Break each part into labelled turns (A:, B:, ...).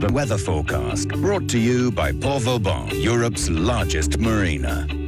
A: The weather forecast brought to you by Port Vauban, Europe's largest marina.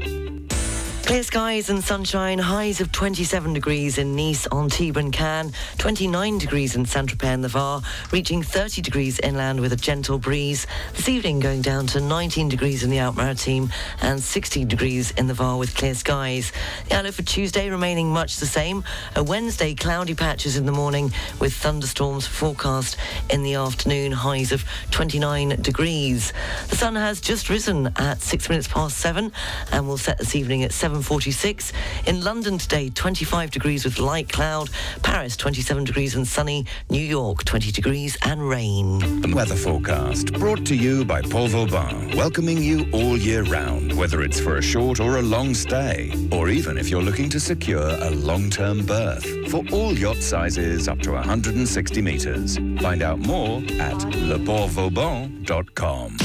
B: Clear skies and sunshine, highs of 27 degrees in Nice, Antibes and Cannes, 29 degrees in Saint-Tropez and the Var, reaching 30 degrees inland with a gentle breeze. This evening going down to 19 degrees in the Alpes-Maritimes and 16 degrees in the Var with clear skies. The outlook for Tuesday remaining much the same. A Wednesday, cloudy patches in the morning with thunderstorms forecast in the afternoon, highs of 29 degrees. The sun has just risen at 6 minutes past 7 and will set this evening at 7 46. In London today, 25 degrees with light cloud. Paris, 27 degrees and sunny. New York, 20 degrees and rain.
A: The weather forecast brought to you by Port Vauban, welcoming you all year round, whether it's for a short or a long stay, or even if you're looking to secure a long-term berth. For all yacht sizes up to 160 metres. Find out more at leportvauban.com.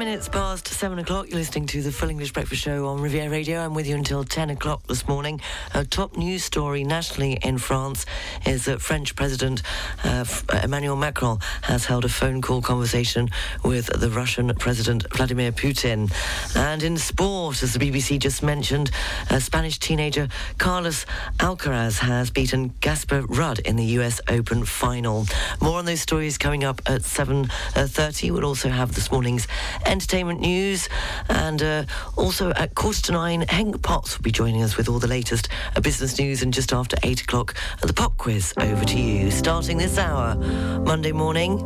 B: minutes past seven o'clock. You're listening to the Full English Breakfast Show on Riviera Radio. I'm with you until 10 o'clock this morning. A top news story nationally in France is that French President uh, uh, Emmanuel Macron has held a phone call conversation with the Russian President Vladimir Putin. And in sport, as the BBC just mentioned, a Spanish teenager Carlos Alcaraz has beaten Casper Ruud in the US Open final. More on those stories coming up at 7.30. Uh, we'll also have this morning's entertainment news. And uh, also at quarter to nine, Hank Potts will be joining us with all the latest uh, business news. And just after eight o'clock, the pop quiz. Over to you. Starting this hour, Monday morning,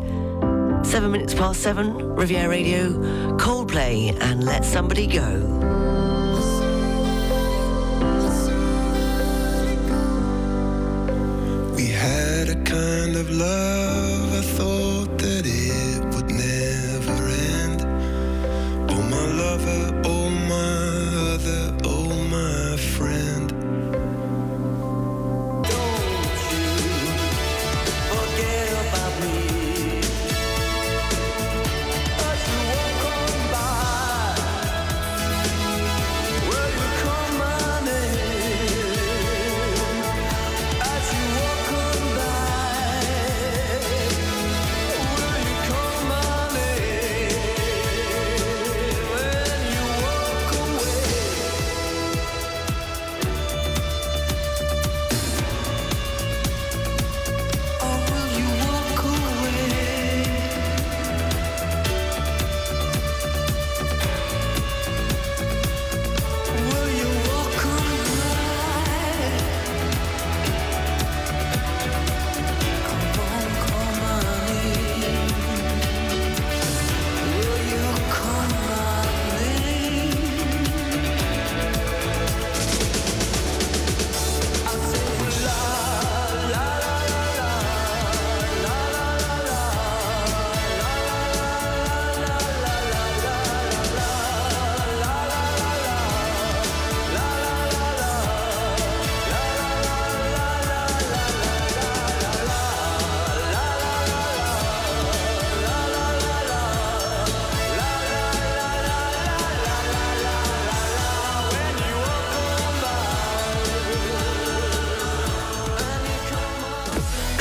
B: seven minutes past seven, Riviera Radio, Coldplay, and Let Somebody Go.
C: We had a kind of love I thought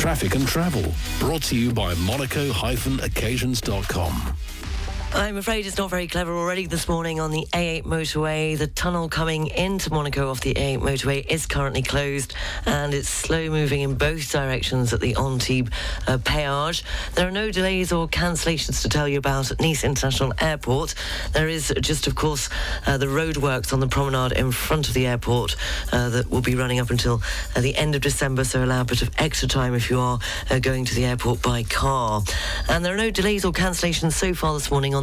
D: Traffic and travel brought to you by Monaco-occasions.com.
B: I'm afraid it's not very clever already this morning on the A8 motorway. The tunnel coming into Monaco off the A8 motorway is currently closed and it's slow moving in both directions at the Antibes uh, péage. There are no delays or cancellations to tell you about at Nice International Airport. There is just, of course, uh, the roadworks on the promenade in front of the airport uh, that will be running up until uh, the end of December, so allow a bit of extra time if you are uh, going to the airport by car. And there are no delays or cancellations so far this morning on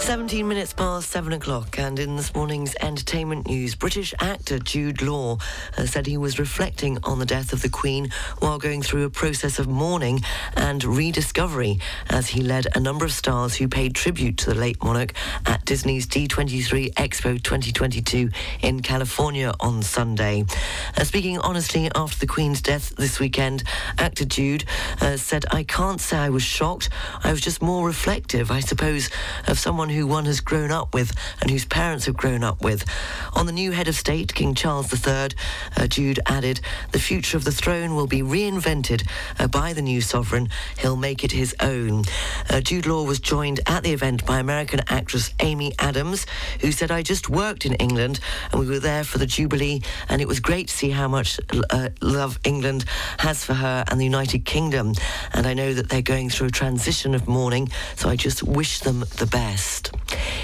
B: 17 minutes past 7 o'clock, and in this morning's entertainment news, British actor Jude Law uh, said he was reflecting on the death of the Queen while going through a process of mourning and rediscovery as he led a number of stars who paid tribute to the late monarch at Disney's D23 Expo 2022 in California on Sunday. Uh, speaking honestly after the Queen's death this weekend, actor Jude uh, said, I can't say I was shocked. I was just more reflective, I suppose, of someone who one has grown up with and whose parents have grown up with. On the new head of state, King Charles III, uh, Jude added, the future of the throne will be reinvented uh, by the new sovereign. He'll make it his own. Uh, Jude Law was joined at the event by American actress Amy Adams, who said, I just worked in England and we were there for the Jubilee and it was great to see how much uh, love England has for her and the United Kingdom. And I know that they're going through a transition of mourning, so I just wish them the best.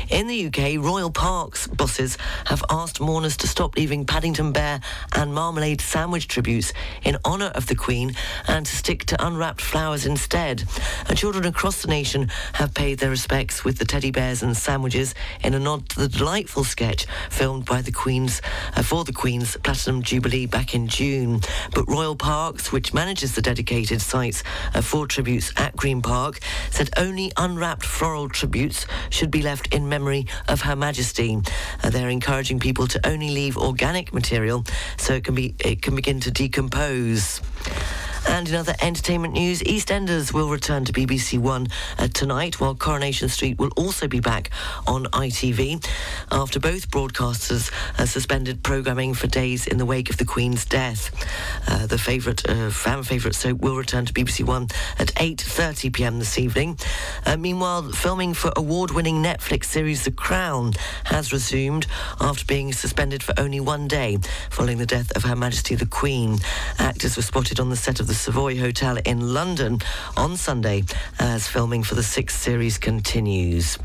B: In the UK, Royal Parks bosses have asked mourners to stop leaving Paddington Bear and Marmalade sandwich tributes in honour of the Queen and to stick to unwrapped flowers instead. And children across the nation have paid their respects with the teddy bears and sandwiches in a nod to the delightful sketch filmed by the Queen's uh, for the Queen's Platinum Jubilee back in June. But Royal Parks, which manages the dedicated sites uh, for tributes at Green Park, said only unwrapped floral tributes should be left in memory of Her Majesty. Uh, they're encouraging people to only leave organic material so it can be it can begin to decompose. And in other entertainment news, EastEnders will return to BBC One uh, tonight, while Coronation Street will also be back on ITV after both broadcasters uh, suspended programming for days in the wake of the Queen's death. Uh, the favourite, uh, fan favourite soap will return to BBC One at 8:30 p.m. this evening. Uh, meanwhile, filming for award-winning Netflix series The Crown has resumed after being suspended for only one day following the death of Her Majesty the Queen. Actors were spotted on the set of the Savoy Hotel in London on Sunday as filming for the sixth series continues.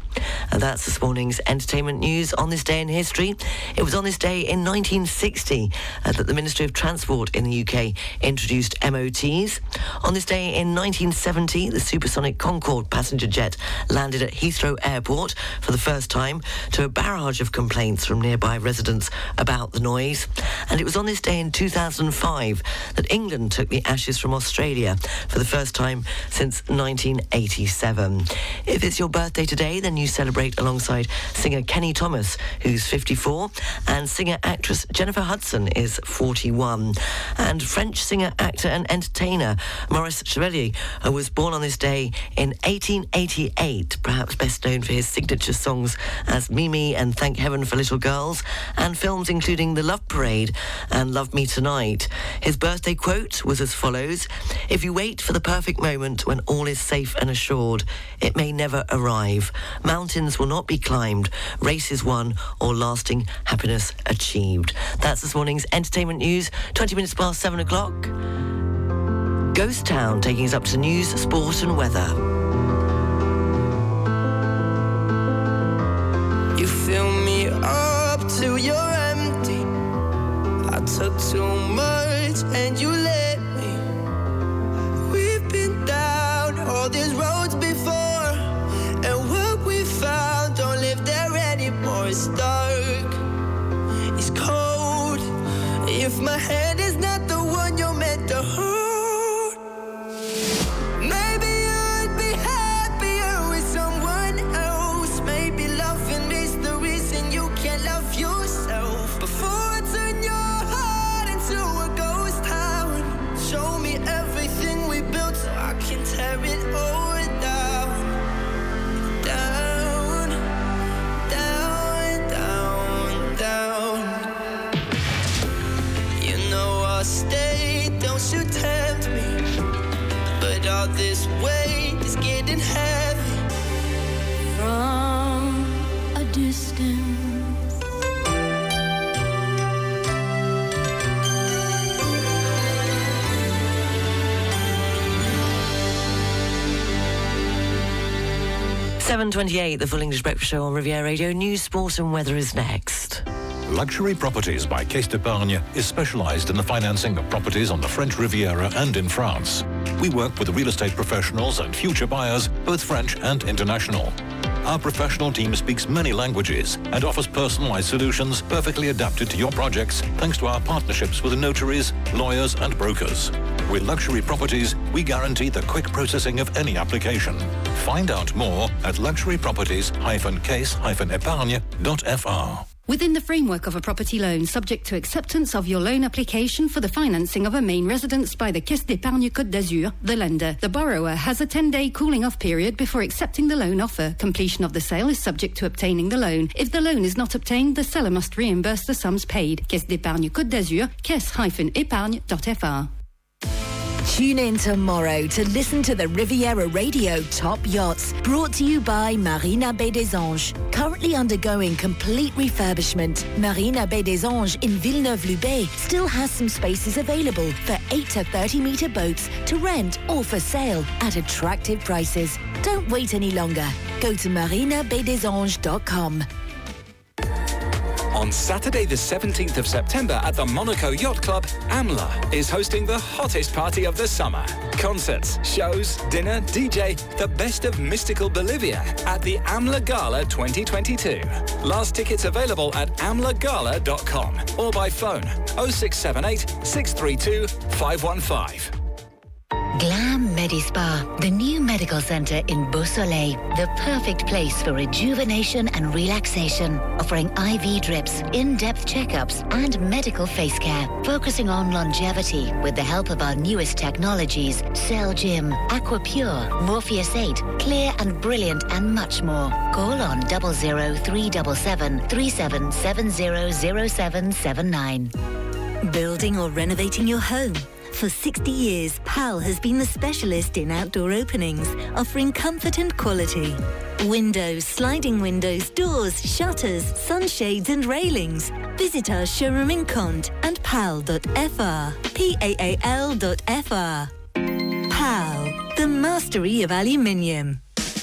B: And that's this morning's entertainment news on this day in history. It was on this day in 1960 uh, that the Ministry of Transport in the UK introduced MOTs. On this day in 1970, the supersonic Concorde passenger jet landed at Heathrow Airport for the first time to a barrage of complaints from nearby residents about the noise. And it was on this day in 2005 that England took the ashes from Australia for the first time since 1987. If it's your birthday today, then you celebrate alongside singer Kenny Thomas, who's 54, and singer actress Jennifer Hudson is 41. And French singer, actor, and entertainer Maurice Chevalier uh, was born on this day in 1888, perhaps best known for his signature songs as Mimi and Thank Heaven for Little Girls, and films including The Love Parade and Love Me Tonight. His birthday quote was as follows If you wait for the perfect moment when all is safe and assured, it may never arrive. Mountains will not be climbed, races won, or lasting happiness achieved. That's this morning's entertainment news, 20 minutes past 7 o'clock. Ghost Town taking us up to news, sport, and weather.
E: You fill me up till you're empty. I took too much and you let me. We've been down all these roads my hand 7.28, the
B: Full English Breakfast Show on Riviera Radio. News, sport and weather is next.
F: Luxury Properties by Caisse d'Epargne is specialized in the financing of properties on the French Riviera and in France. We work with real estate professionals and future buyers, both French and international. Our professional team speaks many languages and offers personalized solutions perfectly adapted to your projects thanks to our partnerships with notaries, lawyers and brokers. With luxury properties, we guarantee the quick processing of any application. Find out more at luxuryproperties-caisse-epargne.fr.
G: Within the framework of a property loan, subject to acceptance of your loan application for the financing of a main residence by the Caisse d'Épargne Côte d'Azur, the lender, the borrower has a 10-day cooling-off period before accepting the loan offer. Completion of the sale is subject to obtaining the loan. If the loan is not obtained, the seller must reimburse the sums paid. Caisse d'Épargne Côte d'Azur, caisse-épargne.fr.
H: Tune in tomorrow to listen to the Riviera Radio Top Yachts, brought to you by Marina Bay des Anges. Currently undergoing complete refurbishment, Marina Bay des Anges in Villeneuve-Loubet still has some spaces available for 8 to 30 metre boats to rent or for sale at attractive prices. Don't wait any longer. Go to marinabaydesAnges.com.
I: On Saturday, the 17th of September at the Monaco Yacht Club, AMLA is hosting the hottest party of the summer. Concerts, shows, dinner, DJ, the best of mystical Bolivia at the AMLA Gala 2022. Last tickets available at amlagala.com or by phone 0678 632 515.
J: Glam Medispa, the new medical center in Beausoleil, the perfect place for rejuvenation and relaxation, offering IV drips, in-depth checkups, and medical face care, focusing on longevity with the help of our newest technologies, Cell Gym, Aquapure, Morpheus 8, Clear and Brilliant, and much more. Call on 00377 37700779.
K: Building or renovating your home? For 60 years, PAL has been the specialist in outdoor openings, offering comfort and quality. Windows, sliding windows, doors, shutters, sunshades and railings. Visit our showroom in Cont and pal.fr. P-A-A-L.fr. PAL, the mastery of aluminium.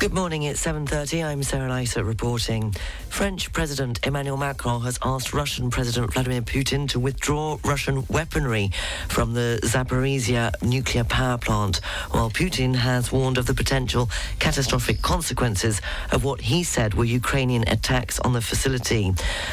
B: Good morning, it's 7.30. I'm Sarah Lysa reporting. French President Emmanuel Macron has asked Russian President Vladimir Putin to withdraw Russian weaponry from the Zaporizhia nuclear power plant, while Putin has warned of the potential catastrophic consequences of what he said were Ukrainian attacks on the facility.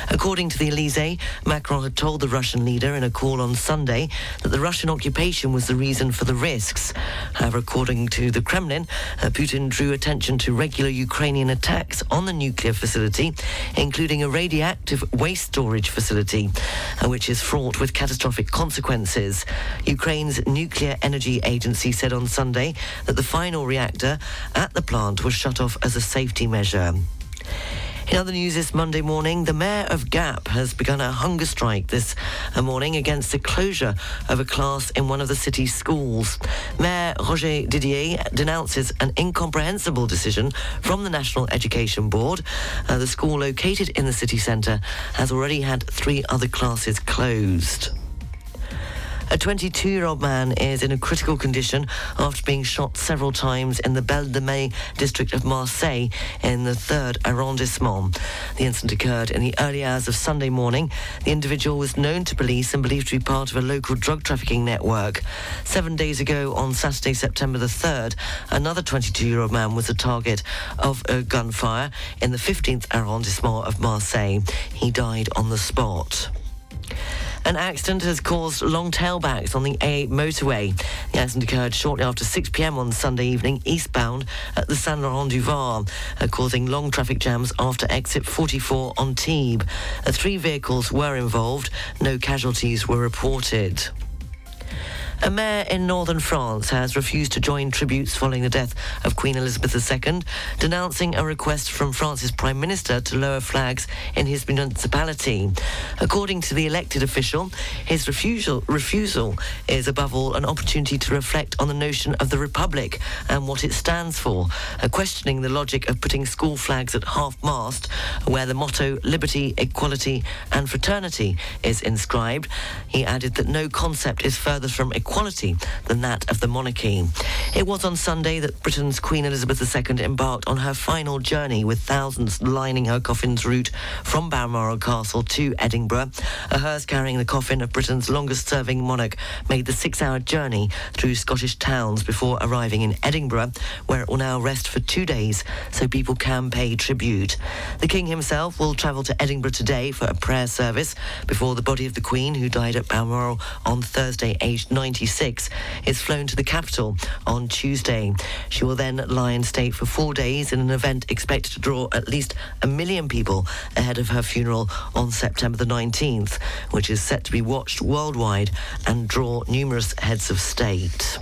B: According to the Elysee, Macron had told the Russian leader in a call on Sunday that the Russian occupation was the reason for the risks. However, according to the Kremlin, uh, Putin drew attention to regular Ukrainian attacks on the nuclear facility, including a radioactive waste storage facility, uh, which is fraught with catastrophic consequences. Ukraine's nuclear energy agency said on Sunday that the final reactor at the plant was shut off as a safety measure. In other news this Monday morning, the mayor of Gap has begun a hunger strike this morning against the closure of a class in one of the city's schools. Mayor Roger Didier denounces an incomprehensible decision from the National Education Board. Uh, the school located in the city centre has already had three other classes closed. A 22 year old man is in a critical condition after being shot several times in the Belle de Mai district of Marseille in the 3rd arrondissement. The incident occurred in the early hours of Sunday morning. The individual was known to police and believed to be part of a local drug trafficking network. Seven days ago, on Saturday, September the 3rd, another 22 year old man was the target of a gunfire in the 15th arrondissement of Marseille. He died on the spot. An accident has caused long tailbacks on the A8 motorway. The accident occurred shortly after 6 p.m. on Sunday evening eastbound at the Saint Laurent du Var, uh, causing long traffic jams after exit 44 Antibes. Uh, three vehicles were involved. No casualties were reported. A mayor in northern France has refused to join tributes following the death of Queen Elizabeth II, denouncing a request from France's Prime Minister to lower flags in his municipality. According to the elected official, his refusal, refusal is above all an opportunity to reflect on the notion of the Republic and what it stands for, uh, questioning the logic of putting school flags at half-mast, where the motto liberty, equality and fraternity is inscribed. He added that no concept is further from equality than that of the monarchy. It was on Sunday that Britain's Queen Elizabeth II embarked on her final journey with thousands lining her coffin's route from Balmoral Castle to Edinburgh. A hearse carrying the coffin of Britain's longest-serving monarch made the six-hour journey through Scottish towns before arriving in Edinburgh, where it will now rest for two days so people can pay tribute. The King himself will travel to Edinburgh today for a prayer service before the body of the Queen, who died at Balmoral on Thursday, aged 96, is flown to the capital on Tuesday. She will then lie in state for four days in an event expected to draw at least a million people ahead of her funeral on September the 19th, which is set to be watched worldwide and draw numerous heads of state.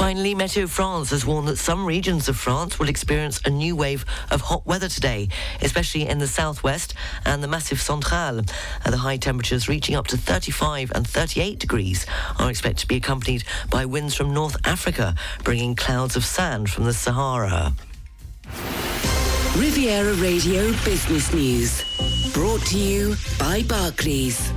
B: Finally, Meteo France has warned that some regions of France will experience a new wave of hot weather today, especially in the southwest and the Massif Central. The high temperatures reaching up to 35 and 38 degrees are expected to be accompanied by winds from North Africa, bringing clouds of sand from the Sahara.
L: Riviera Radio Business News. Brought to you by Barclays.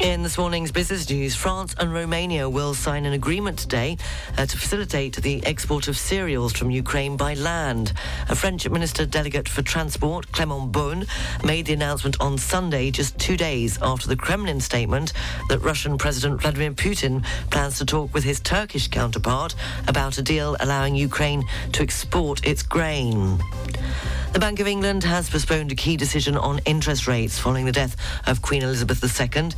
B: In this morning's business news, France and Romania will sign an agreement today uh, to facilitate the export of cereals from Ukraine by land. A French Minister Delegate for Transport, Clément Beaune, made the announcement on Sunday, just two days after the Kremlin statement that Russian President Vladimir Putin plans to talk with his Turkish counterpart about a deal allowing Ukraine to export its grain. The Bank of England has postponed a key decision on interest rates following the death of Queen Elizabeth II.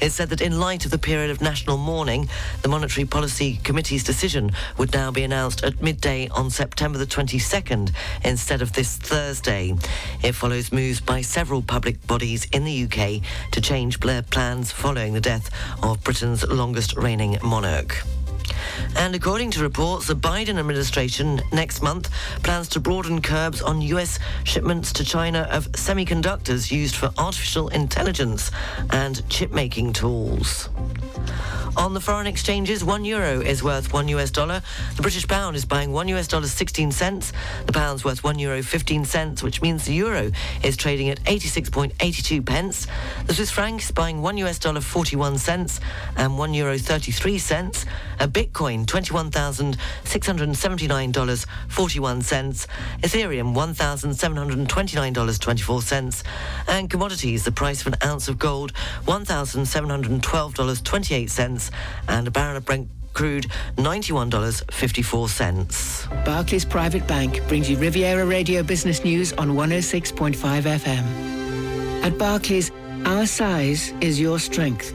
B: It said that in light of the period of national mourning, the Monetary Policy Committee's decision would now be announced at midday on September the 22nd instead of this Thursday. It follows moves by several public bodies in the UK to change their plans following the death of Britain's longest reigning monarch. And according to reports, the Biden administration next month plans to broaden curbs on U.S. shipments to China of semiconductors used for artificial intelligence and chip making tools. On the foreign exchanges, one euro is worth one US dollar. The British pound is buying one US dollar 16 cents. The pound's worth one euro 15 cents, which means the euro is trading at 86.82 pence. The Swiss franc is buying one US dollar 41 cents and one euro 33 cents. A Bitcoin $21,679.41 cents. Ethereum $1,729.24 and commodities. The price of an ounce of gold $1,712.28 cents and a barrel of Brent crude $91.54.
M: Barclays Private Bank brings you Riviera Radio Business News on 106.5 FM. At Barclays, our size is your strength.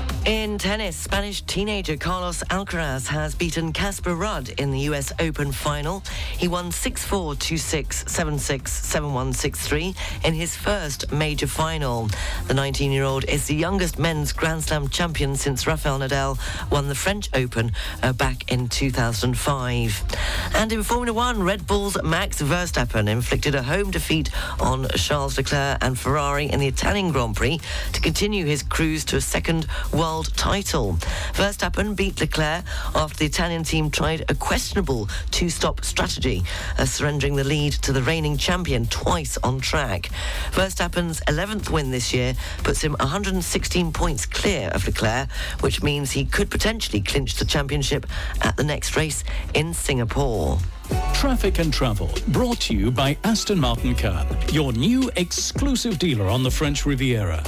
B: In tennis, Spanish teenager Carlos Alcaraz has beaten Casper Ruud in the US Open final. He won 6-4, 2-6, 7-6, 7-1, 6-3 in his first major final. The 19-year-old is the youngest men's Grand Slam champion since Rafael Nadal won the French Open uh, back in 2005. And in Formula One, Red Bull's Max Verstappen inflicted a home defeat on Charles Leclerc and Ferrari in the Italian Grand Prix to continue his cruise to a second world world title. Verstappen beat Leclerc after the Italian team tried a questionable two-stop strategy, uh, surrendering the lead to the reigning champion twice on track. Verstappen's 11th win this year puts him 116 points clear of Leclerc, which means he could potentially clinch the championship at the next race in Singapore.
N: Traffic and Travel, brought to you by Aston Martin Cannes, your new exclusive dealer on the French Riviera.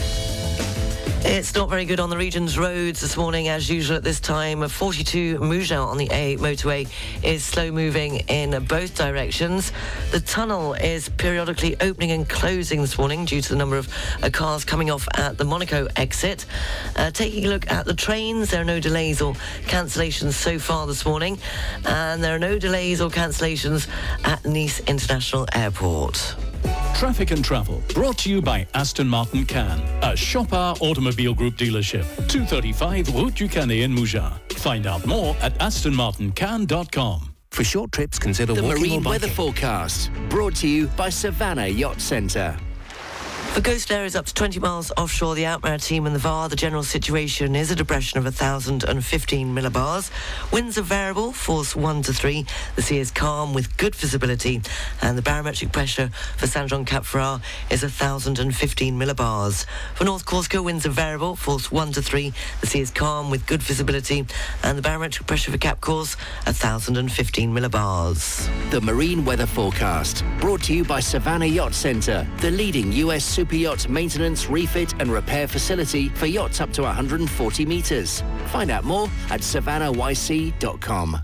B: It's not very good on the region's roads this morning, as usual at this time. 42 Mougins on the A motorway is slow moving in both directions. The tunnel is periodically opening and closing this morning due to the number of uh, cars coming off at the Monaco exit. Uh, taking a look at the trains, there are no delays or cancellations so far this morning, and there are no delays or cancellations at Nice International Airport.
N: Traffic and Travel, brought to you by Aston Martin Cannes, a Chopard Automobile Group dealership, 235 Route du Canet in Mougins. Find out more at astonmartincan.com.
C: For short trips, consider
O: the
C: walking
O: marine
C: or
O: weather forecast, brought to you by Savannah Yacht Centre.
B: For coast areas up to 20 miles offshore the Alpes-Maritimes and the VAR, the general situation is a depression of 1,015 millibars. Winds are variable, force 1 to 3. The sea is calm with good visibility. And the barometric pressure for Saint-Jean-Cap-Ferrat is 1,015 millibars. For North Corsica, winds are variable, force 1 to 3. The sea is calm with good visibility. And the barometric pressure for Cap Corse, 1,015 millibars.
O: The marine weather forecast, brought to you by Savannah Yacht Centre, the leading US super yacht maintenance, refit and repair facility for yachts up to 140 metres. Find out more at savannahYC.com.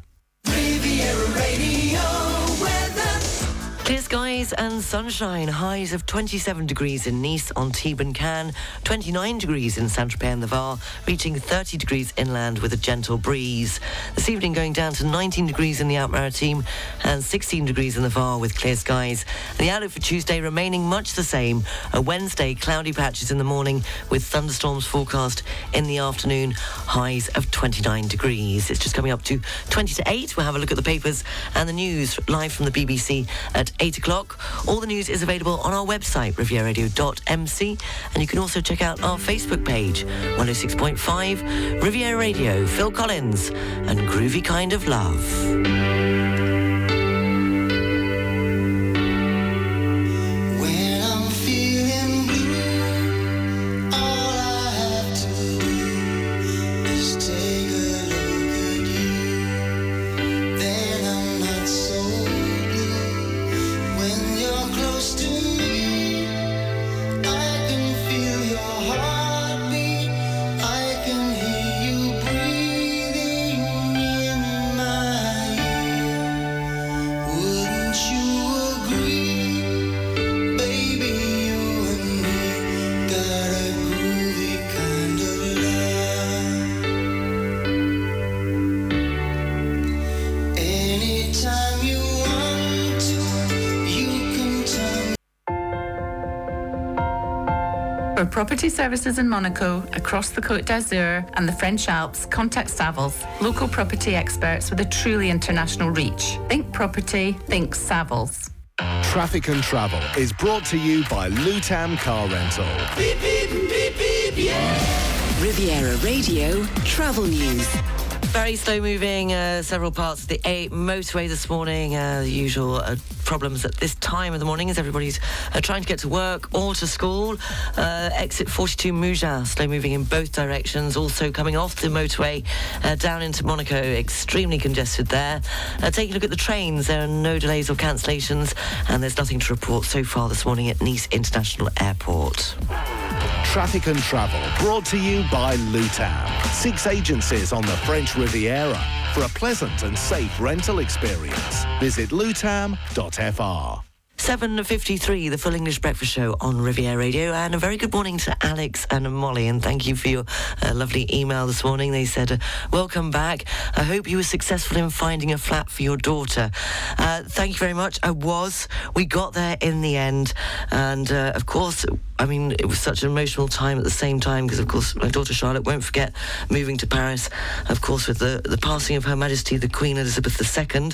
B: Clear skies and sunshine. Highs of 27 degrees in Nice, on and Cannes, 29 degrees in Saint-Tropez and the Var, reaching 30 degrees inland with a gentle breeze. This evening going down to 19 degrees in the Alpes-Maritimes and 16 degrees in the Var with clear skies. The outlook for Tuesday remaining much the same. A Wednesday, cloudy patches in the morning with thunderstorms forecast in the afternoon. Highs of 29 degrees. It's just coming up to 20 to 8. We'll have a look at the papers and the news live from the BBC at 8 o'clock. All the news is available on our website, rivieraradio.mc, and you can also check out our Facebook page, 106.5 Riviera Radio, Phil Collins, and Groovy Kind of Love.
P: For property services in Monaco, across the Côte d'Azur and the French Alps, contact Savills, local property experts with a truly international reach. Think property, think Savills.
Q: Traffic and Travel is brought to you by Lutam Car Rental.
L: Beep, beep, beep, beep, yeah. Riviera Radio Travel News.
B: Very slow moving, uh, several parts of the A motorway this morning. Uh, the usual uh, problems at this time of the morning as everybody's uh, trying to get to work or to school. Uh, exit 42 Mougins, slow moving in both directions. Also coming off the motorway uh, down into Monaco, extremely congested there. Uh, taking a look at the trains, there are no delays or cancellations, and there's nothing to report so far this morning at Nice International Airport.
Q: Traffic and Travel brought to you by Lutam. Six agencies on the French Riviera for a pleasant and safe rental experience. Visit lutam.fr.
B: 7.53, the Full English Breakfast Show on Riviera Radio. And a very good morning to Alex and Molly. And thank you for your uh, lovely email this morning. They said, uh, welcome back. I hope you were successful in finding a flat for your daughter. Uh, thank you very much. I was. We got there in the end. And uh, of course, I mean, it was such an emotional time at the same time because, of course, my daughter Charlotte won't forget moving to Paris, of course, with the, the passing of Her Majesty the Queen Elizabeth II,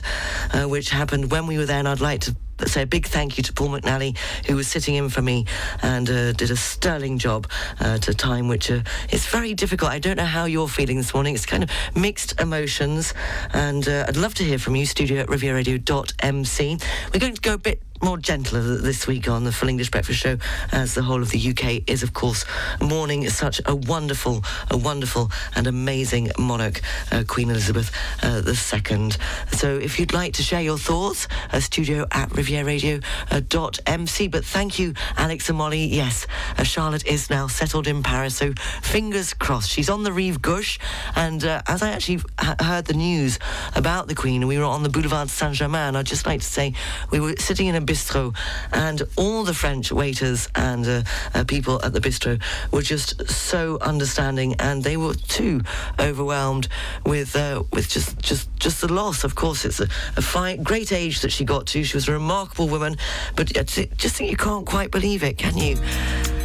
B: uh, which happened when we were there. And I'd like to say a big thank you to Paul McNally, who was sitting in for me and uh, did a sterling job uh, at a time which uh, is very difficult. I don't know how you're feeling this morning. It's kind of mixed emotions, and uh, I'd love to hear from you. Studio at rivieraradio.mc. We're going to go a bit more gentler this week on the Full English Breakfast Show, as the whole of the UK is, of course, mourning such a wonderful, a wonderful and amazing monarch, uh, Queen Elizabeth uh, II. So if you'd like to share your thoughts, uh, studio at rivieraradio.mc. But thank you, Alex and Molly. Yes, uh, Charlotte is now settled in Paris, so fingers crossed. She's on the Rive Gauche, and uh, as I actually h- heard the news about the Queen, we were on the Boulevard Saint-Germain, I'd just like to say we were sitting in a bistro, and all the French waiters and uh, uh, people at the bistro were just so understanding, and they were too overwhelmed with uh, with just just just the loss. Of course, it's a, a great age that she got to. She was a remarkable woman, but just think you can't quite believe it, can you?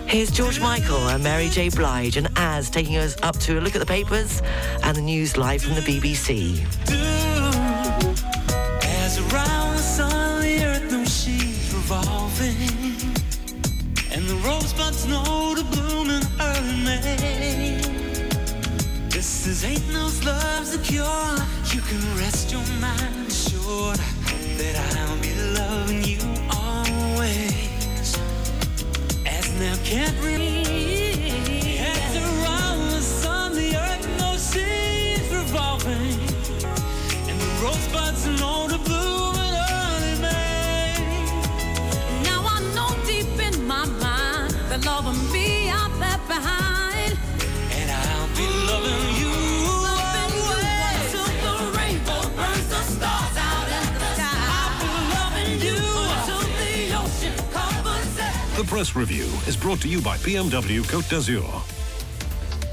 B: Here's George Michael and Mary J. Blige and As taking us up to a look at the papers and the news live from the BBC.
C: Love's a cure. You can rest your mind assured that I'll be loving you always. As now can't read. As around the sun, the earth knows she's revolving. And the rosebuds know to bloom in.
R: Now I know deep in my mind that love and me out left behind.
C: And I'll be loving you.
R: The
F: press review is brought to you by BMW Côte d'Azur.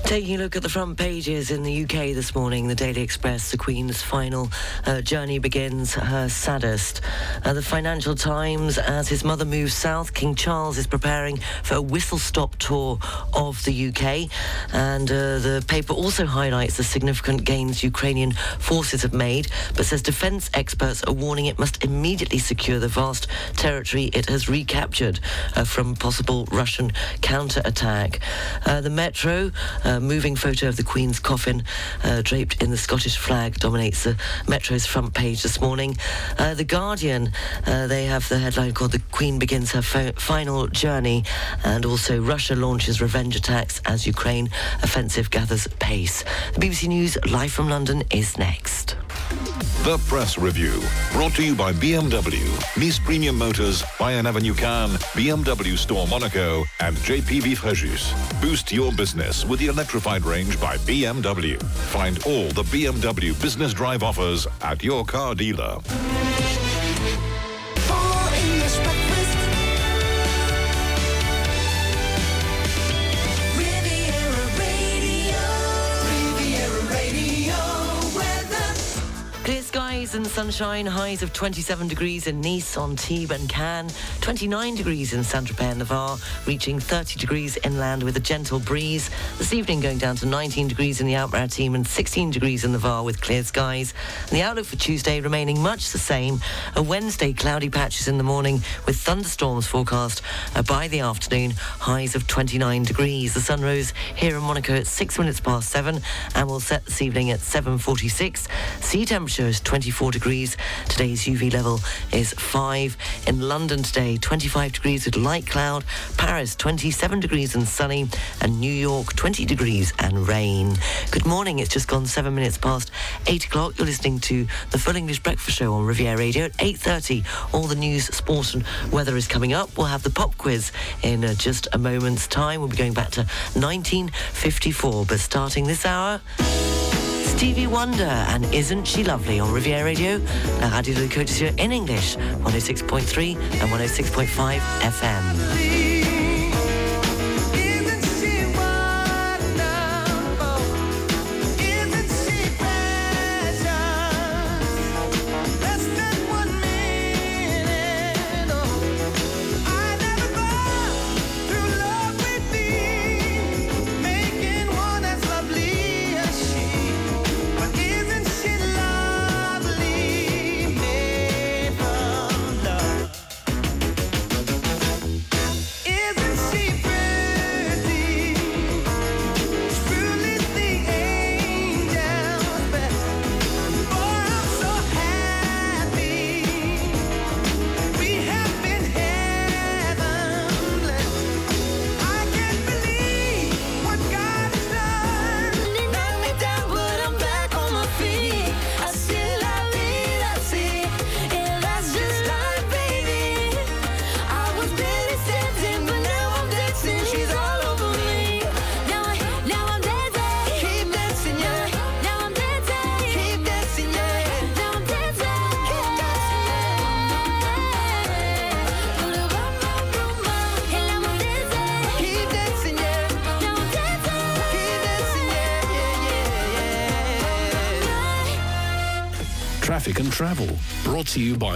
B: Taking a look at the front pages in the UK this morning, the Daily Express, the Queen's final uh, journey begins her saddest. Uh, the Financial Times, as his mother moves south, King Charles is preparing for a whistle-stop tour of the UK. And uh, the paper also highlights the significant gains Ukrainian forces have made, but says defence experts are warning it must immediately secure the vast territory it has recaptured uh, from possible Russian counter-attack. Uh, the Metro, uh, moving photo of the Queen's coffin uh, draped in the Scottish flag dominates the Metro's front page this morning. Uh, the Guardian, uh, they have the headline called "The Queen Begins Her Fo- Final Journey," and also Russia launches revenge attacks as Ukraine offensive gathers pace. The BBC News live from London is next.
F: The Press Review, brought to you by BMW, Nice Premium Motors, Bayern Avenue Cannes, BMW Store Monaco, and JPV Fréjus. Boost your business with the electrified range by BMW. Find all the BMW Business Drive offers at your car dealer.
B: Skies and sunshine, highs of 27 degrees in Nice, Antibes and Cannes, 29 degrees in Saint-Tropez and the Var, reaching 30 degrees inland with a gentle breeze. This evening going down to 19 degrees in the Alpes-Maritimes and 16 degrees in the Var with clear skies. And the outlook for Tuesday remaining much the same. A Wednesday cloudy patches in the morning with thunderstorms forecast uh, by the afternoon, highs of 29 degrees. The sun rose here in Monaco at 6 minutes past 7 and will set this evening at 7.46. Sea temperature is 24 degrees. Today's UV level is 5. In London today, 25 degrees with light cloud. Paris, 27 degrees and sunny. And New York, 20 degrees and rain. Good morning. It's just gone 7 minutes past 8 o'clock. You're listening to the Full English Breakfast Show on Riviera Radio at 8.30. All the news, sport and weather is coming up. We'll have the pop quiz in uh, just a moment's time. We'll be going back to 1954. But starting this hour... Stevie Wonder and Isn't She Lovely on Riviera Radio, la radio de Côte d'Azur in English, 106.3 and 106.5 FM.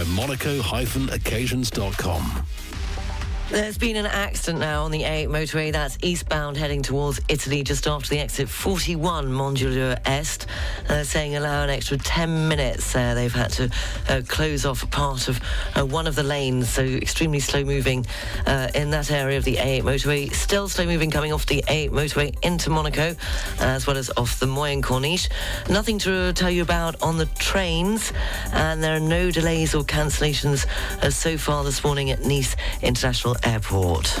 D: By monaco-occasions.com.
B: There's been an accident now on the A8 motorway that's eastbound heading towards Italy just after the exit 41 Mandelieu Est. Uh, saying allow an extra 10 minutes there. They've had to uh, close off a part of uh, one of the lanes, so extremely slow moving uh, in that area of the A8 motorway. Still slow moving coming off the A8 motorway into Monaco, as well as off the Moyenne Corniche. Nothing to tell you about on the trains, and there are no delays or cancellations uh, so far this morning at Nice International Airport.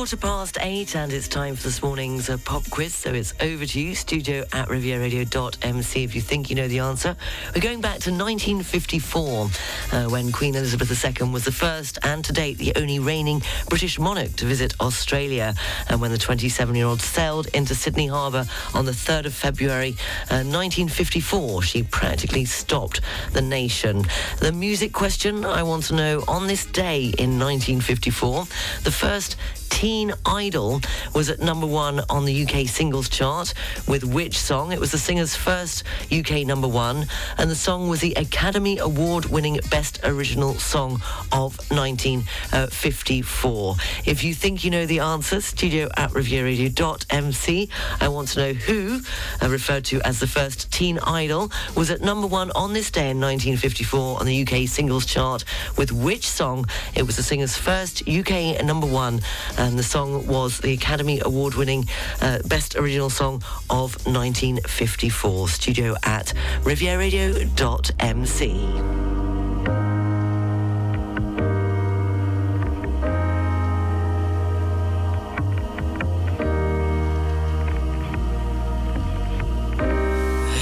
B: Quarter past eight, and it's time for this morning's uh, pop quiz. So it's over to you, studio at rivieraradio.mc, if you think you know the answer. We're going back to 1954, uh, when Queen Elizabeth II was the first and to date the only reigning British monarch to visit Australia, and when the 27 year old sailed into Sydney Harbour on the 3rd of February uh, 1954. She practically stopped the nation. The music question I want to know on this day in 1954, the first Teen Idol was at number one on the UK singles chart with which song? It was the singer's first UK number one, and the song was the Academy Award winning Best Original Song of 1954. If you think you know the answer, studio at rivieraradio.mc. I want to know who, uh, referred to as the first Teen Idol, was at number one on this day in 1954 on the UK singles chart with which song? It was the singer's first UK number one and the song was the Academy Award winning uh, Best Original Song of 1954. Studio at rivieraradio.mc.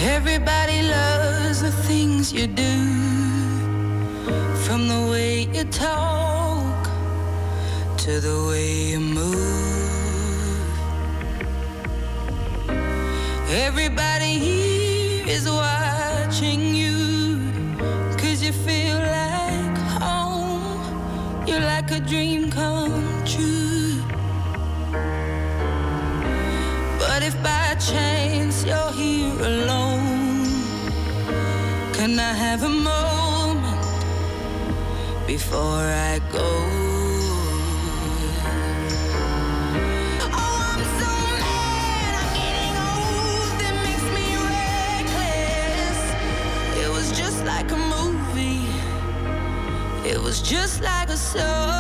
R: Everybody loves the things you do, from the way you talk the way you move. Just like a song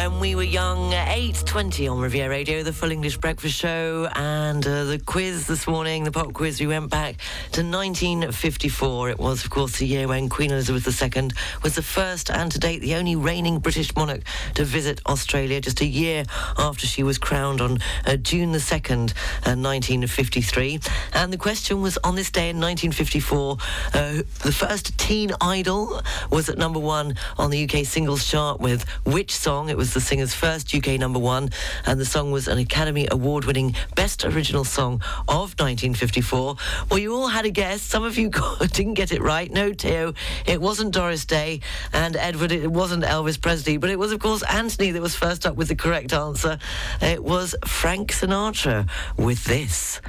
R: When We Were Young,
B: 8.20 on Riviera Radio, the full English breakfast show, and uh, the quiz this morning, the pop quiz, we went back to 1954. It was, of course, the year when Queen Elizabeth II was the first and to date the only reigning British monarch to visit Australia, just a year after she was crowned on uh, June the 2nd, uh, 1953. And the question was, on this day in 1954, uh, the first teen idol was at number one on the UK singles chart with which song? It was the singer's first UK number one, and the song was an Academy Award winning Best Original Song of 1954. Well, you all had a guess. Some of you didn't get it right. No, Theo, it wasn't Doris Day, and Edward, it wasn't Elvis Presley, but it was, of course, Anthony that was first up with the correct answer. It was Frank Sinatra with this.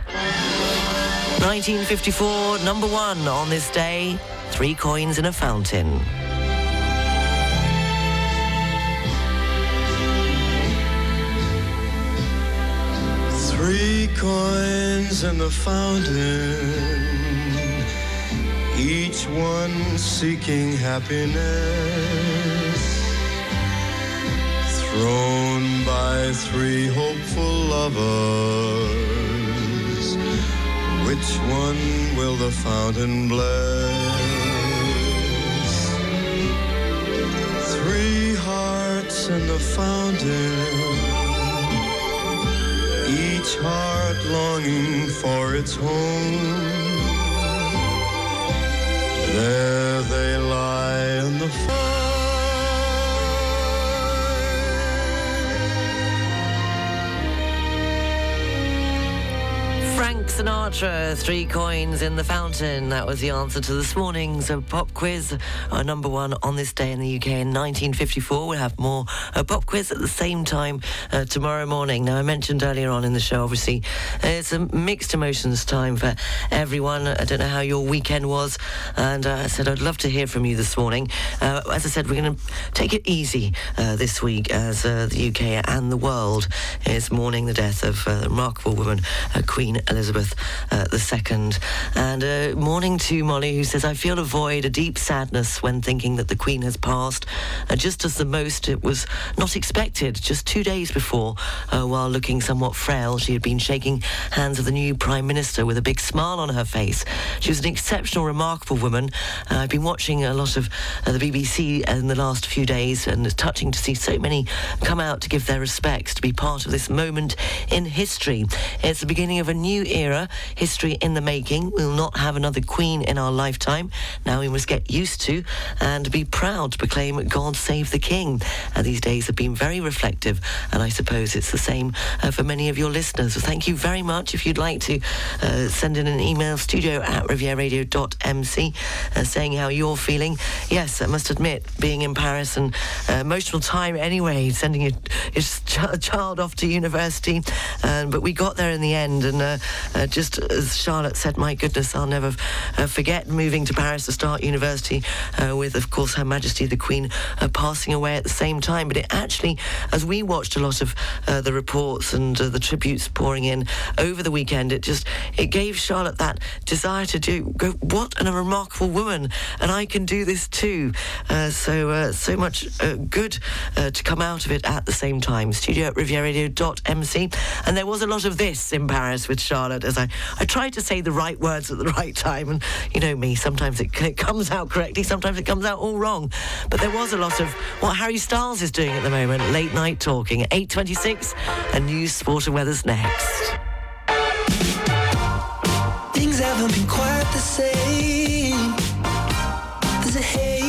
B: 1954, number one on this day, three coins in a fountain.
E: Three coins in the fountain, each one seeking happiness. Thrown by three hopeful lovers, which one will the fountain bless? Three hearts in the fountain each heart longing for its home. There they lie in the fire.
B: Frank Sinatra, three coins in the fountain. That was the answer to this morning's uh, pop quiz. Our number one on this day in the UK in 1954. We'll have more uh, pop quiz at the same time uh, tomorrow morning. Now, I mentioned earlier on in the show, obviously, uh, it's a mixed emotions time for everyone. I don't know how your weekend was. And uh, I said I'd love to hear from you this morning. Uh, as I said, we're going to take it easy this week as the UK and the world is mourning the death of a remarkable woman, Queen Elizabeth uh, II. And uh, morning to Molly, who says, I feel a void, a deep sadness when thinking that the Queen has passed, uh, just as the most it was not expected. Just two days before, uh, while looking somewhat frail, she had been shaking hands with the new Prime Minister with a big smile on her face. She was an exceptional, remarkable woman. Uh, I've been watching a lot of uh, the BBC in the last few days, and it's touching to see so many come out to give their respects, to be part of this moment in history. It's the beginning of a new era, history in the making. We'll not have another queen in our lifetime. Now we must get used to and be proud to proclaim God save the king. Uh, these days have been very reflective, and I suppose it's the same uh, for many of your listeners. So thank you very much. If you'd like to uh, send in an email, studio at rivieraradio.mc, uh, saying how you're feeling. Yes, I must admit, being in Paris and uh, emotional time anyway, sending your, your ch- child off to university. Um, but we got there in the end, and uh, uh, just as Charlotte said, my goodness, I'll never uh, forget moving to Paris to start university uh, with, of course, Her Majesty the Queen uh, passing away at the same time. But it actually, as we watched a lot of uh, the reports and the tributes pouring in over the weekend, it just it gave Charlotte that desire to do go. What a remarkable woman, and I can do this too. so so much good to come out of it at the same time. Studio at rivieraradio.mc, and there was a lot of this in Paris with Charlotte as I, I tried to say the right words at the right time. And you know me, sometimes it, it comes out correctly, sometimes it comes out all wrong. But there was a lot of what Harry Styles is doing at the moment, late night talking 8.26, and news, sport and weather's next.
C: Things haven't been quite the same. There's a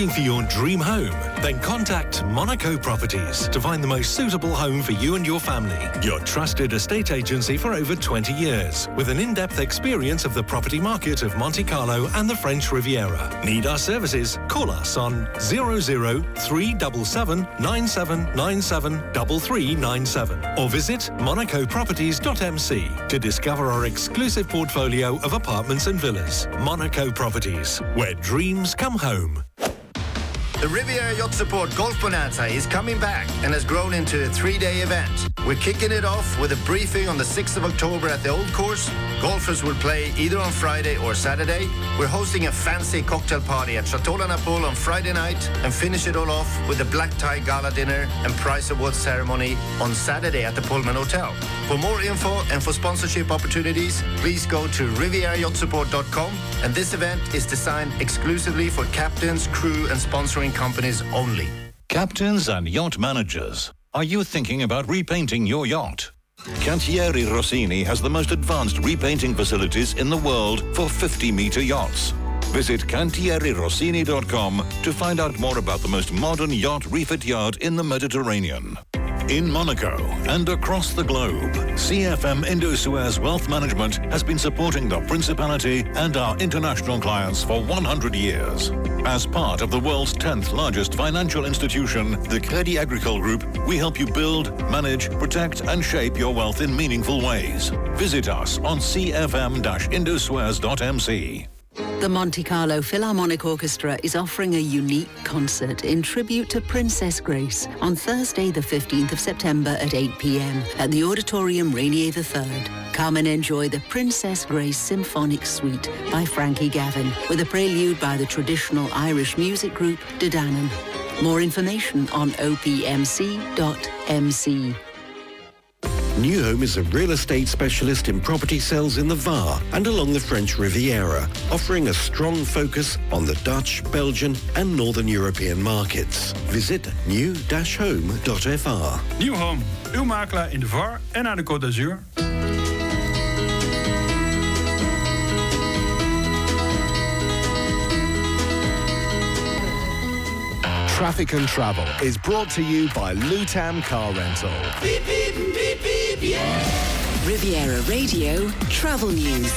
S: looking for your dream home? Then contact Monaco Properties to find the most suitable home for you and your family. Your trusted estate agency for over 20 years, with an in-depth experience of the property market of Monte Carlo and the French Riviera. Need our services? Call us on 00377 9797 3397 or visit monacoproperties.mc to discover our exclusive portfolio of apartments and villas. Monaco Properties, where dreams come home.
T: The Riviera Yacht Support Golf Bonanza is coming back and has grown into a three-day event. We're kicking it off with a briefing on the 6th of October at the Old Course. Golfers will play either on Friday or Saturday. We're hosting a fancy cocktail party at Chateau La Napoule on Friday night and finish it all off with a black tie gala dinner and prize awards ceremony on Saturday at the Pullman Hotel. For more info and for sponsorship opportunities, please go to rivierayachtsupportcom And this event is designed exclusively for captains, crew, and sponsoring companies only.
F: Captains and yacht managers, are you thinking about repainting your yacht? Cantieri Rossini has the most advanced repainting facilities in the world for 50-meter yachts. Visit CantieriRossini.com to find out more about the most modern yacht refit yard in the Mediterranean. In Monaco and across the globe, CFM Indosuez Wealth Management has been supporting the Principality and our international clients for 100 years. As part of the world's 10th largest financial institution, the Crédit Agricole Group, we help you build, manage, protect, and shape your wealth in meaningful ways. Visit us on cfm-indosuez.mc.
L: The Monte Carlo Philharmonic Orchestra is offering a unique concert in tribute to Princess Grace on Thursday, the 15th of September at 8 p.m. at the Auditorium Rainier III. Come and enjoy the Princess Grace Symphonic Suite by Frankie Gavin with a prelude by the traditional Irish music group De Dannan. More information on opmc.mc.
U: New Home is a real estate specialist in property sales in the VAR and along the French Riviera, offering a strong focus on the Dutch, Belgian and Northern European markets. Visit new-home.fr.
V: New Home, uw makelaar in de VAR en aan de Côte d'Azur.
Q: Traffic and Travel is brought to you by Lutam Car Rental.
L: Beep, beep, Riviera Radio Travel News.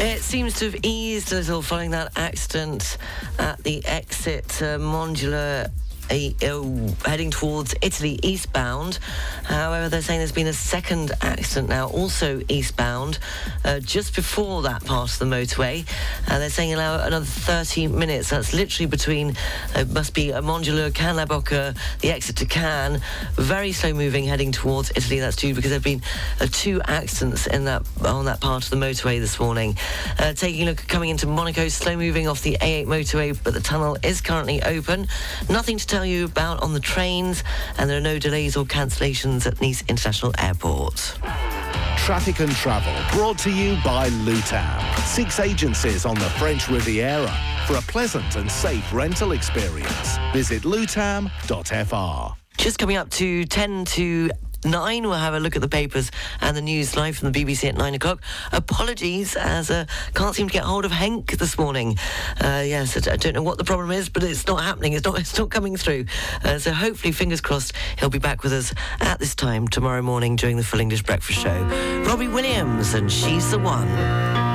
B: It seems to have eased a little following that accident at the exit uh, Mandelieu uh, heading towards Italy eastbound. However, they're saying there's been a second accident now, also eastbound, uh, just before that part of the motorway. Uh, they're saying allow another 30 minutes. That's literally between, uh, it must be a Mandelieu, Cannes the exit to Cannes. Very slow moving heading towards Italy. That's due because there have been uh, two accidents in that on that part of the motorway this morning. Uh, taking a look coming into Monaco, slow moving off the A8 motorway, but the tunnel is currently open. Nothing to tell you about on the trains, and there are no delays or cancellations at Nice International Airport.
Q: Traffic and Travel brought to you by Lutam. Six agencies on the French Riviera for a pleasant and safe rental experience. Visit lutam.fr.
B: Just coming up to 10 to nine. We'll have a look at the papers and the news live from the BBC at nine o'clock. Apologies, as uh, can't seem to get hold of Henk this morning. Uh, yes, I don't know what the problem is, but it's not happening. It's not. It's not coming through. Uh, so hopefully, fingers crossed, he'll be back with us at this time tomorrow morning during the Full English Breakfast Show. Robbie Williams and she's the one.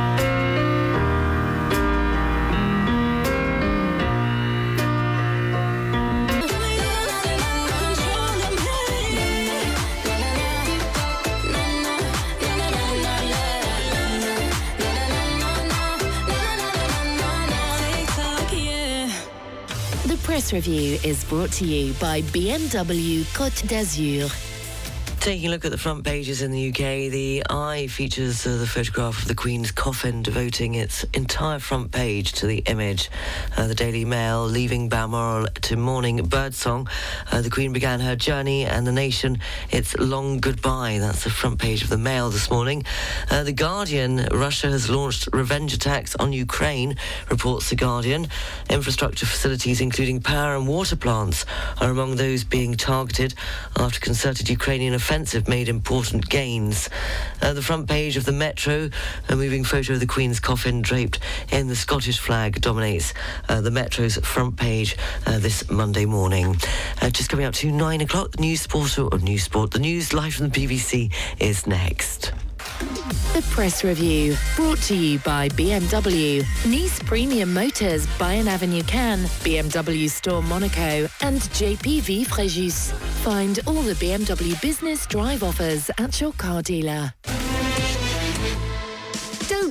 H: Press review is brought to you by BMW Côte d'Azur.
B: Taking a look at the front pages in the UK, the Eye features uh, the photograph of the Queen's coffin, devoting its entire front page to the image. Uh, the Daily Mail leaving Balmoral to morning birdsong. Uh, the Queen began her journey, and the nation its long goodbye. That's the front page of the Mail this morning. Uh, the Guardian: Russia has launched revenge attacks on Ukraine. Reports the Guardian. Infrastructure facilities, including power and water plants, are among those being targeted after concerted Ukrainian offensive made important gains. Uh, the front page of the Metro, a moving photo of the Queen's coffin draped in the Scottish flag, dominates uh, the Metro's front page uh, this Monday morning. Uh, just coming up to nine o'clock, the news sport or news sport, the news live from the BBC is next.
H: The press review brought to you by BMW, Nice Premium Motors, Bayern Avenue Cannes, BMW Store Monaco, and JPV Fréjus. Find all the BMW business drive offers at your car dealer.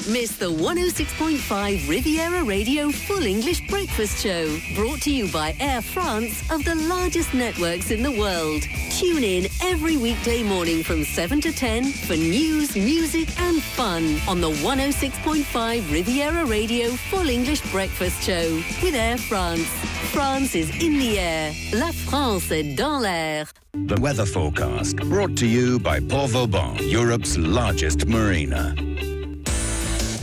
W: Miss the 106.5 Riviera Radio Full English Breakfast Show. Brought to you by Air France of the largest networks in the world. Tune in every weekday morning from 7 to 10 for news, music, and fun on the 106.5 Riviera Radio Full English Breakfast Show with Air France. France is in the air. La France est dans l'air.
A: The weather forecast brought to you by Port Vauban, Europe's largest marina.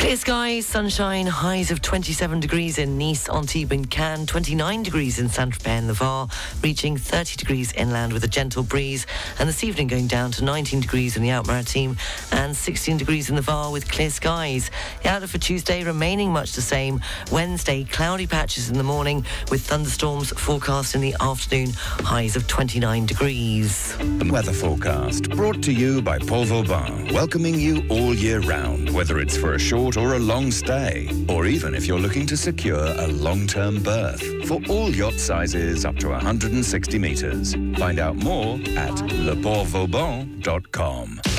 B: Clear skies, sunshine, highs of 27 degrees in Nice, Antibes and Cannes, 29 degrees in Saint-Tropez and the Var, reaching 30 degrees inland with a gentle breeze, and this evening going down to 19 degrees in the Alpes-Maritimes and 16 degrees in the Var with clear skies. The outlook for Tuesday remaining much the same. Wednesday, cloudy patches in the morning with thunderstorms forecast in the afternoon, highs of 29 degrees.
A: The weather forecast brought to you by Port Vauban, welcoming you all year round, whether it's for a short passport or a long stay, or even if you're looking to secure a long-term berth for all yacht sizes up to 160 metres. Find out more at leportvauban.com.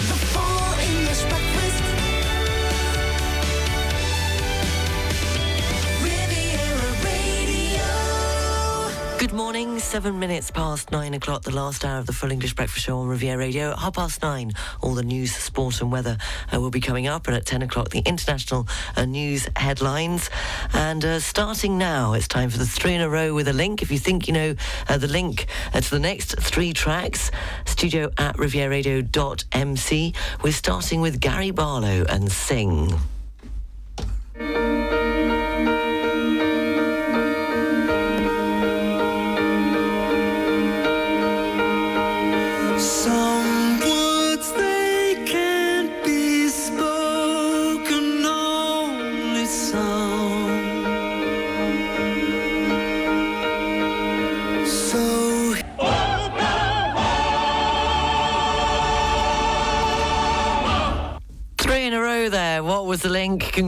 B: Good morning, seven minutes past nine o'clock, the last hour of the full English breakfast show on Riviera Radio. At half past nine, all the news, sport, and weather uh, will be coming up. And at 10 o'clock, the international uh, news headlines. And uh, starting now, it's time for the three in a row with a link. If you think you know uh, the link uh, to the next three tracks, studio at rivieraradio.mc. We're starting with Gary Barlow and Sing.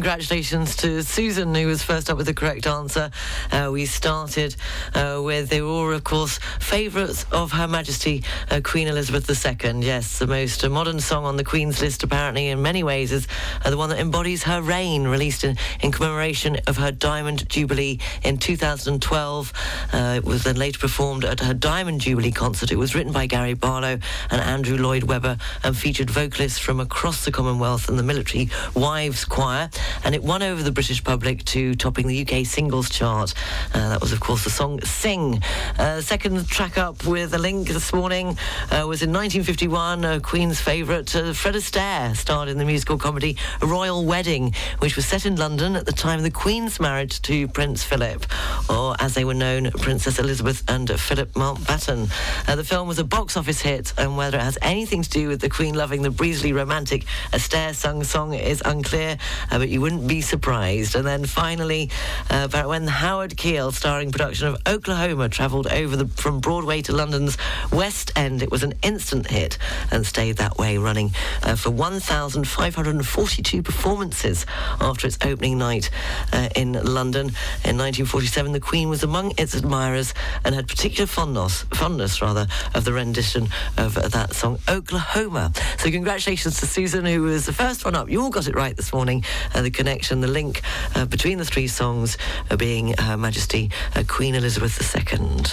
B: Congratulations to Susan, who was first up with the correct answer. Uh, we started uh, with, they were, of course, favourites of Her Majesty uh, Queen Elizabeth II. Yes, the most modern song on the Queen's list, apparently, in many ways, is uh, the one that embodies her reign, released in, in commemoration of her Diamond Jubilee in 2012. Uh, it was then later performed at her Diamond Jubilee concert. It was written by Gary Barlow and Andrew Lloyd Webber and featured vocalists from across the Commonwealth and the Military Wives Choir. And it won over the British public to topping the UK singles chart. Uh, that was, of course, the song Sing. Uh, second track up with a link this morning uh, was in 1951. Uh, Queen's favourite, uh, Fred Astaire, starred in the musical comedy Royal Wedding, which was set in London at the time of the Queen's marriage to Prince Philip, or as they were known, Princess Elizabeth and Philip Mountbatten. Uh, the film was a box office hit, and whether it has anything to do with the Queen loving the breezily romantic Astaire sung song is unclear, uh, but you wouldn't be surprised. And then finally, uh, when Howard Keel, starring production of Oklahoma, travelled over the, from Broadway to London's West End, it was an instant hit and stayed that way, running uh, for 1,542 performances after its opening night uh, in London in 1947. The Queen was among its admirers and had particular fondness, fondness rather, of the rendition of that song, Oklahoma. So congratulations to Susan, who was the first one up. You all got it right this morning. Uh, the connection, the link uh, between the three songs uh, being Her Majesty uh, Queen Elizabeth II.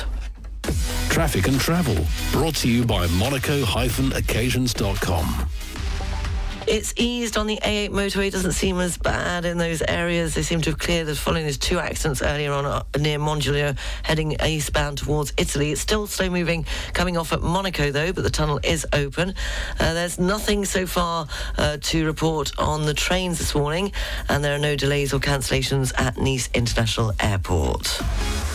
D: Traffic and travel brought to you by monaco-occasions.com.
B: It's eased on the A8 motorway. Doesn't seem as bad in those areas. They seem to have cleared it following those two accidents earlier on uh, near Mandelieu, heading eastbound towards Italy. It's still slow moving coming off at Monaco, though, but the tunnel is open. Uh, there's nothing so far uh, to report on the trains this morning, and there are no delays or cancellations at Nice International Airport.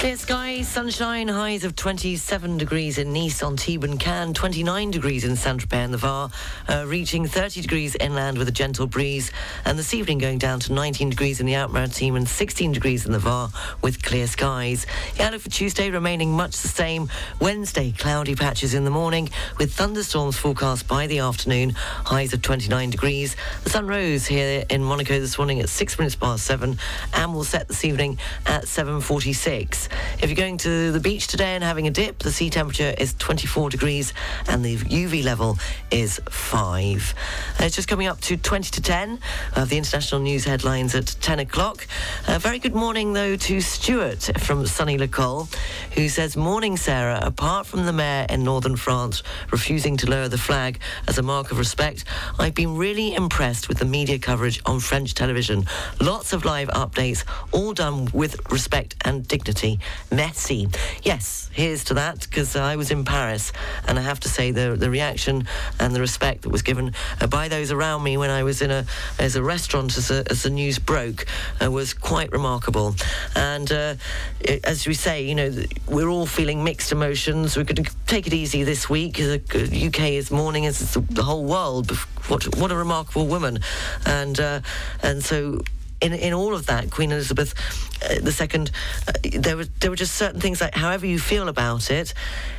B: Clear skies, sunshine, highs of 27 degrees in Nice, Antibes and Cannes, 29 degrees in Saint-Tropez and the Var, uh, reaching 30 degrees inland with a gentle breeze. And this evening going down to 19 degrees in the Alpes-Maritimes and 16 degrees in the Var with clear skies. The outlook for Tuesday remaining much the same. Wednesday, cloudy patches in the morning with thunderstorms forecast by the afternoon, highs of 29 degrees. The sun rose here in Monaco this morning at 6 minutes past 7 and will set this evening at 7.46. If you're going to the beach today and having a dip, the sea temperature is 24 degrees and the UV level is 5. Uh, it's just coming up to 20 to 10 of the international news headlines at 10 o'clock. A very good morning, though, to Stuart from Sunny Le Col, who says, Morning, Sarah. Apart from the mayor in northern France refusing to lower the flag as a mark of respect, I've been really impressed with the media coverage on French television. Lots of live updates, all done with respect and dignity. Merci. Yes, here's to that, because I was in Paris, and I have to say the, the reaction and the respect that was given uh, by those around me when I was in a as a restaurant as, a, as the news broke uh, was quite remarkable. And uh, it, as we say, you know, we're all feeling mixed emotions. We're going to take it easy this week. The uh, UK is mourning as the whole world. What what a remarkable woman, and uh, and so in in all of that, Queen Elizabeth uh, II, uh, there were there were just certain things like however you feel about it,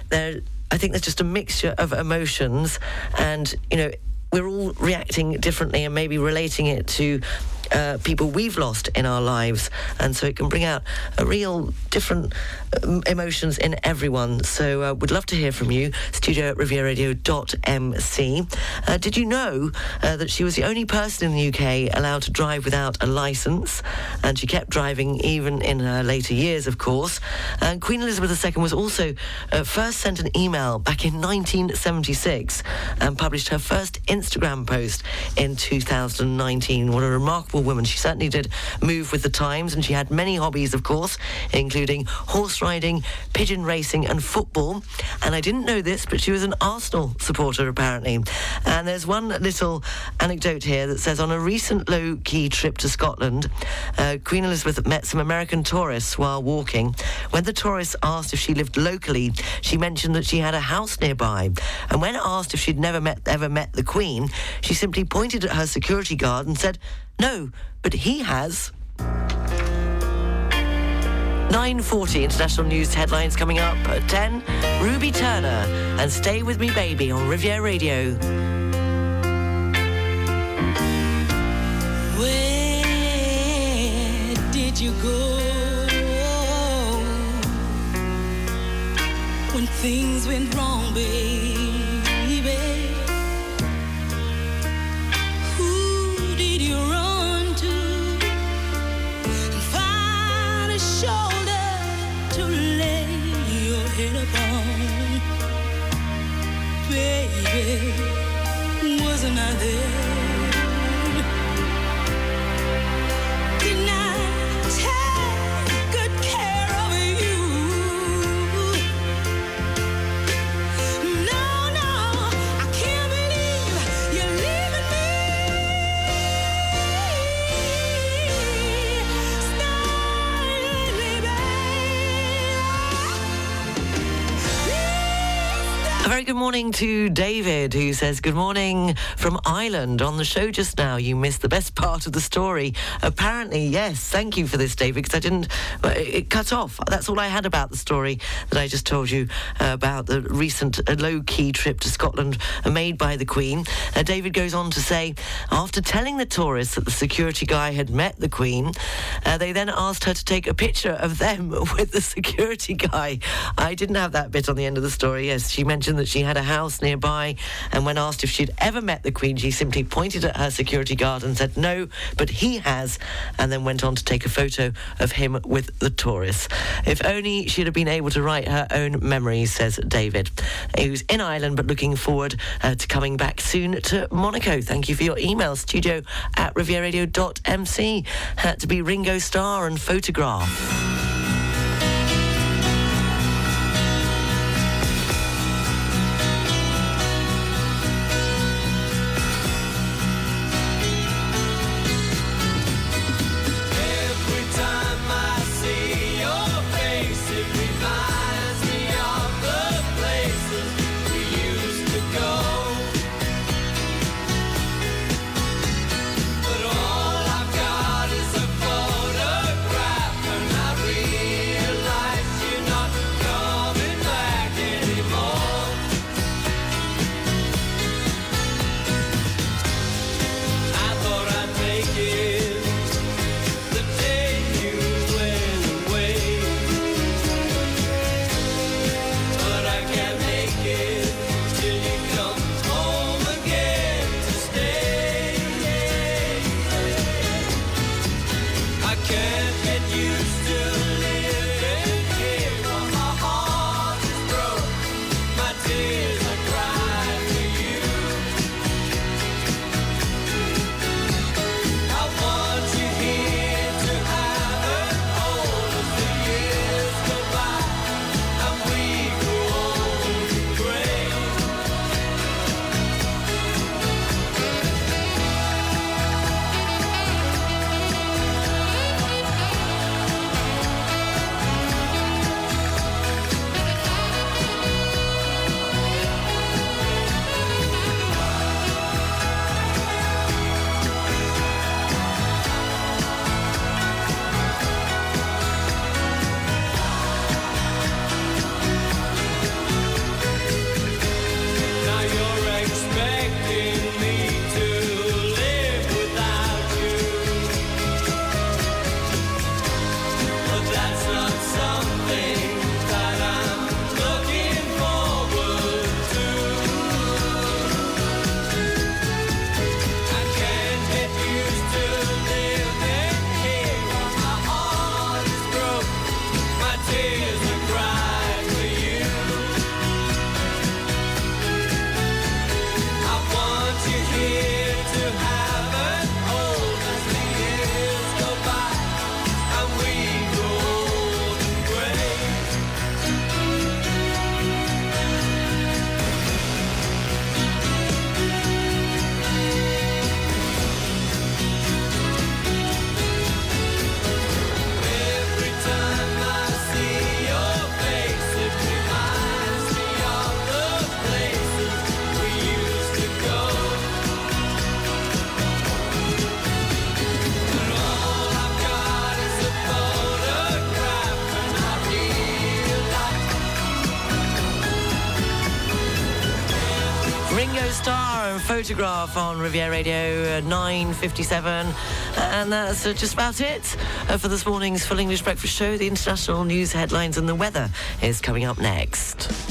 B: there. I think there's just a mixture of emotions, and you know we're all reacting differently and maybe relating it to. Uh, people we've lost in our lives, and so it can bring out a real different um, emotions in everyone. So, uh, would love to hear from you. Studio at rivieraradio.mc. Uh, did you know uh, that she was the only person in the UK allowed to drive without a license? And she kept driving even in her later years, of course. And Queen Elizabeth II was also uh, first sent an email back in 1976 and published her first Instagram post in 2019. What a remarkable woman. She certainly did move with the times, and she had many hobbies, of course, including horse riding, pigeon racing, and football. And I didn't know this, but she was an Arsenal supporter, apparently. And there's one little anecdote here that says on a recent low key trip to Scotland, uh, Queen Elizabeth met some American tourists while walking. When the tourists asked if she lived locally, she mentioned that she had a house nearby. And when asked if she'd never met ever met the Queen, she simply pointed at her security guard and said, "No, but he has." 9.40 international news headlines coming up at 10. Ruby Turner and Stay With Me Baby on Riviera Radio.
R: Where did you go when things went wrong, baby? Head upon? Baby, wasn't I there?
B: A very good morning to David, who says, Good morning from Ireland. On the show just now, you missed the best part of the story. Apparently, yes. Thank you for this, David, because I didn't, it, cut off. That's all I had about the story that I just told you about the recent uh, low key trip to Scotland made by the Queen. Uh, David goes on to say, after telling the tourists that the security guy had met the Queen, uh, they then asked her to take a picture of them with the security guy. I didn't have that bit on the end of the story. Yes, she mentioned that she had a house nearby, and when asked if she'd ever met the Queen, she simply pointed at her security guard and said no, but he has, and then went on to take a photo of him with the tourists. If only she'd have been able to write her own memories, says David, who's in Ireland but looking forward uh, to coming back soon to Monaco. Thank you for your email, studio at rivieraradio.mc. Had to be Ringo Starr and Photograph.
R: Photograph
B: on Riviera Radio uh, 9.57. And that's uh, just about it uh, for this morning's Full English Breakfast Show. The international news headlines and the weather is coming up next.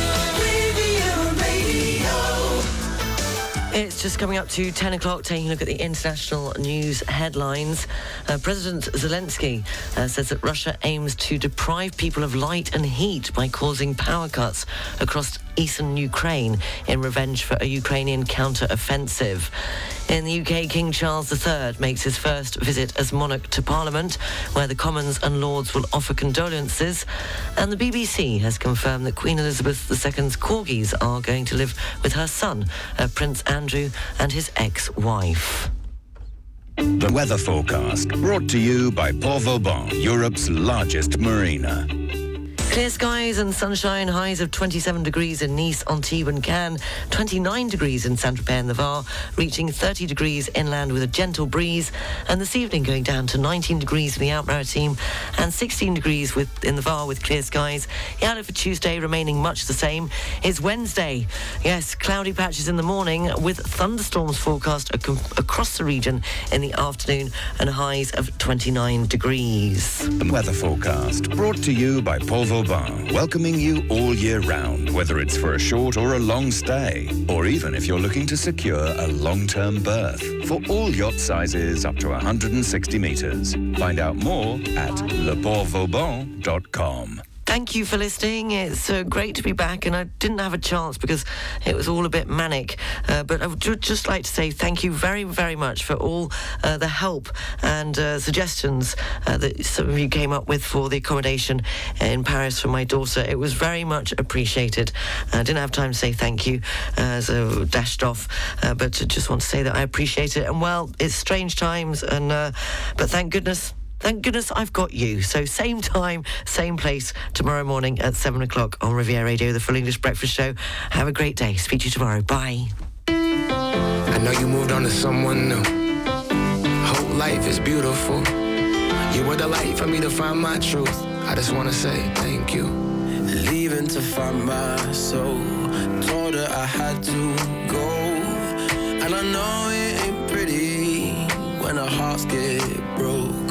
B: It's just coming up to 10 o'clock, taking a look at the international news headlines. Uh, President Zelensky uh, says that Russia aims to deprive people of light and heat by causing power cuts across eastern Ukraine in revenge for a Ukrainian counter-offensive. In the UK, King Charles III makes his first visit as monarch to Parliament, where the Commons and Lords will offer condolences. And the BBC has confirmed that Queen Elizabeth II's corgis are going to live with her son, uh, Prince Andrew, and his ex-wife.
A: The weather forecast brought to you by Port Vauban, Europe's largest marina.
B: Clear skies and sunshine, highs of 27 degrees in Nice, Antibes and Cannes, 29 degrees in Saint-Tropez and the Var, reaching 30 degrees inland with a gentle breeze, and this evening going down to 19 degrees in the Alpes-Maritimes and 16 degrees with, in the Var with clear skies. The outlook for Tuesday remaining much the same. It's Wednesday. Yes, cloudy patches in the morning with thunderstorms forecast ac- across the region in the afternoon and highs of 29 degrees.
A: The weather forecast brought to you by Vauban, welcoming you all year round, whether it's for a short or a long stay, or even if you're looking to secure a long-term berth. For all yacht sizes up to 160 meters. Find out more at leportvauban.com.
B: Thank you for listening. It's uh, great to be back, and I didn't have a chance because it was all a bit manic. Uh, but I would ju- just like to say thank you very, very much for all uh, the help and uh, suggestions uh, that some of you came up with for the accommodation in Paris for my daughter. It was very much appreciated. I didn't have time to say thank you, uh, so dashed off. But just want to say that I appreciate it. And well, it's strange times, and but thank goodness. Thank goodness I've got you. So same time, same place tomorrow morning at seven o'clock on Riviera Radio, the Full English Breakfast Show. Have a great day. Speak to you tomorrow. Bye.
X: I know you moved on to someone new. Whole life is beautiful. You were the light for me to find my truth. I just wanna say thank you.
Y: Leaving to find my soul. Told her I had to go. And I know it ain't pretty when our hearts get broke.